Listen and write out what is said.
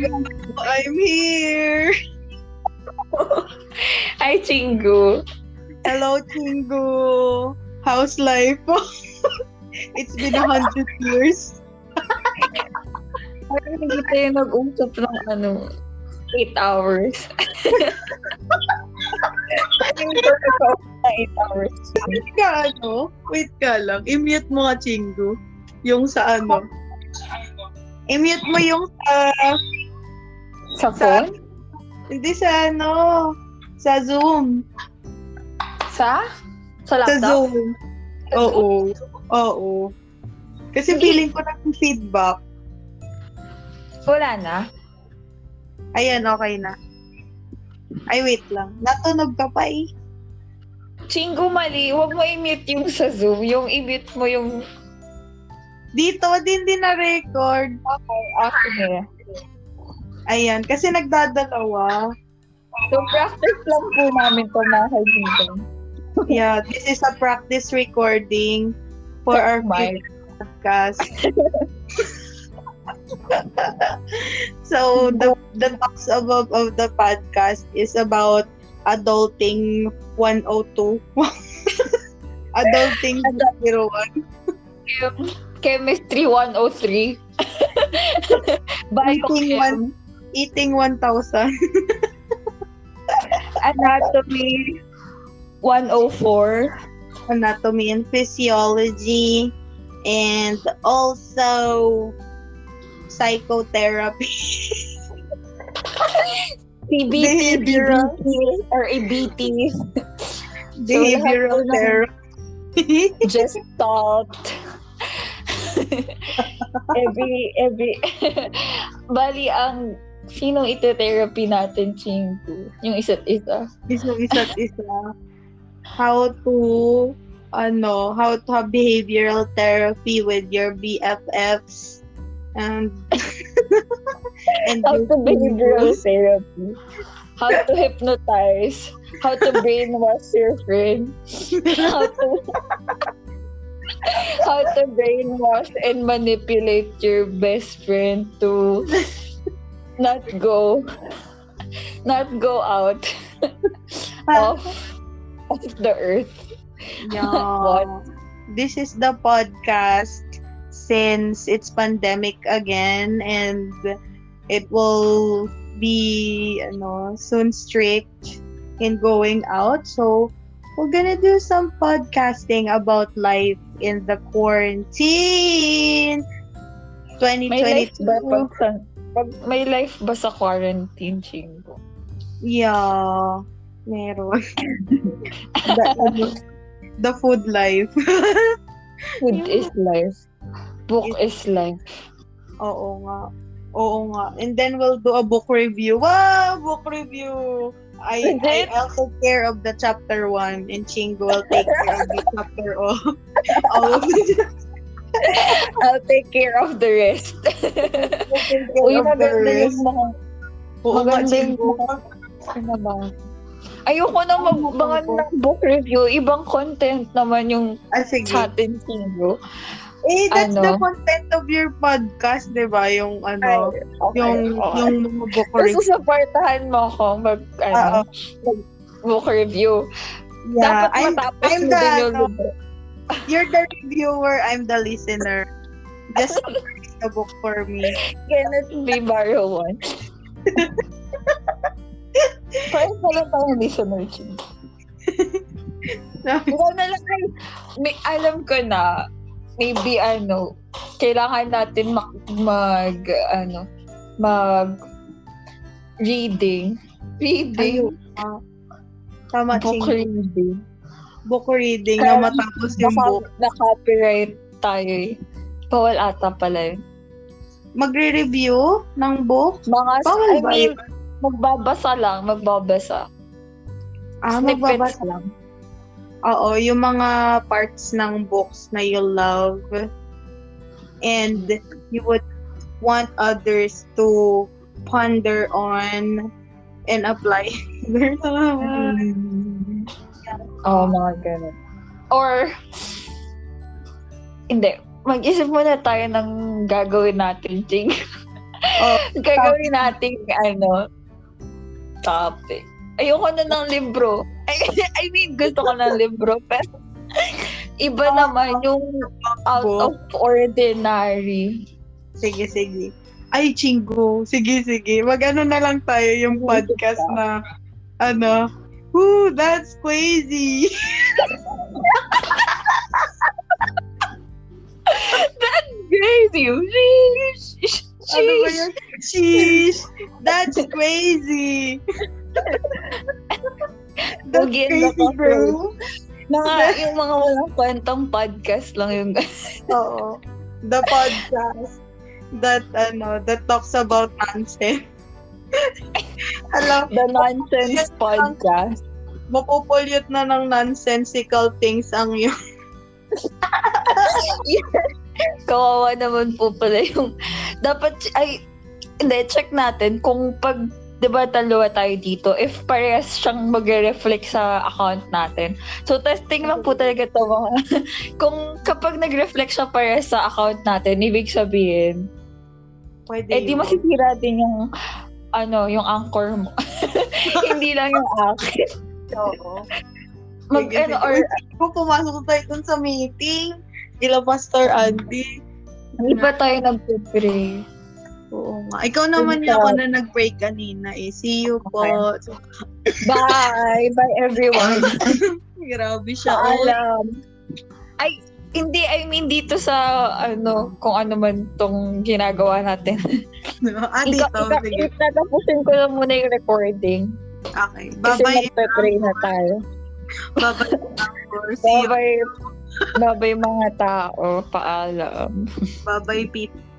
I'm here. Hi, Chingu. Hello, Chingu. How's life? It's been a hundred years. Parang hindi tayo nag-usap ng ano, 8 hours. Parang ito nag-usap ng 8 hours. Wait ka, ano? Wait ka lang. I-mute mo nga, Chingu. Yung sa ano. I-mute mo yung sa... Sa phone? Hindi sa ano. Sa Zoom. Sa? Sa Sa laptop? Zoom. Oo. Oo. Kasi Hindi. feeling ko ng feedback. Wala na. Ayan, okay na. Ay, wait lang. Natunog ka pa eh. Chingu, mali. Huwag mo i-mute yung sa Zoom. Yung i-mute mo yung... Dito din din na record. Okay, okay. Ayan, kasi nagdadalawa. So, practice lang po namin to mga kaibigan. Yeah, this is a practice recording for our My. podcast. so the the box above of the podcast is about adulting 102. adulting 01. Chemistry 103. Bio Eating one eating 1000. Anatomy 104. Anatomy and physiology and also psychotherapy. CBT, Behavioral. DBT, or ABT. Behavioral ng- therapy. Just talked. every, every, bali ang sinong ito therapy natin, Chingu? Yung isa't isa. Isang isa't isa. How to, ano, how to have behavioral therapy with your BFFs. And, and How to behavioral therapy. How to hypnotize. How to brainwash your friend. How to how to brainwash and manipulate your best friend to not go not go out ah. of, of the earth. Yeah. This is the podcast since it's pandemic again and it will be ano, soon strict in going out. So we're gonna do some podcasting about life in the quarantine May 2022. Pag, may life ba sa quarantine, Chingo? Yeah, meron. the, ano, the food life. Food is life. Book is life. Oo nga. Oo nga. And then we'll do a book review. Wow! Book review! I, I, it? I'll take care of the chapter 1 and Chingo will take care of the chapter of all of the I'll take care of the rest. Uy, maganda yung mga... Oo maganda yung mga- Ano ba? Ayoko na magbangan ng book review. Ibang content naman yung Ah, sige. sa atin. Eh, that's Ano? the content of your podcast, di ba? Yung ano, okay, yung, okay. yung mga book Tapos review. supportahan mo ako mag, ano, mag book review. Yeah, Dapat I'm, matapos I'm mo the, din yung ano. You're the reviewer, I'm the listener. Just read the book for me. Kenneth B. Barrow one. Parang pala tayo listener, Chingo. Ikaw na lang ay, may, alam ko na, maybe ano, kailangan natin mag, mag ano, mag reading. Reading. Ayun. Tama, book reading. Book reading Kaya na matapos yung Baka book. na-copyright tayo eh. Bawal ata pala yun. Magre-review ng book? Mga, Bawal I ba mean, yun? magbabasa lang, magbabasa. Ah, Snippets magbabasa. lang. Oo, yung mga parts ng books na you love and you would want others to ponder on and apply. Oo, mga ganun. Or, hindi. Mag-isip muna tayo ng gagawin natin, Jing. Oh, Gagawin natin, ano, topic. Ayoko na ng libro. I, I mean, gusto ko ng libro, pero iba naman yung out of ordinary. Sige, sige. Ay, chingo. Sige, sige. Mag-ano na lang tayo yung podcast na, ano, Woo, that's crazy. Crazy. Sheesh. Ano yun? Sheesh. That's crazy. That's Again, crazy, ako, bro. Mga, yung mga walang kwentang podcast lang yung Oo. The podcast that, ano, that talks about nonsense. Alam, The Nonsense Podcast. mapupulyot na ng nonsensical things ang yung Kawawa naman po pala yung... Dapat, ay, hindi, check natin kung pag, di ba, dalawa tayo dito, if parehas siyang mag-reflect sa account natin. So, testing lang po talaga to mga... kung kapag nag-reflect siya parehas sa account natin, ibig sabihin, pwede eh di yun. masisira din yung ano, yung anchor mo. Hindi lang yung akin. Oo. Mag, ano, or, Kung pumasok tayo dun sa meeting, ila Pastor Andy. hindi ba tayo nagpipray? Oo nga. Ikaw naman yung ako na nag-break kanina eh. See you po. Bye! Bye, everyone! Grabe siya. oh. Paalam. Ay, hindi, I mean, dito sa, ano, kung ano man tong ginagawa natin. ah, dito. ika, Sige. tatapusin ko lang muna yung recording. Okay. Kasi Bye-bye. magpe-pray na tayo. Bye-bye. Bye-bye. Bye-bye mga tao. Paalam. Bye-bye, Pete.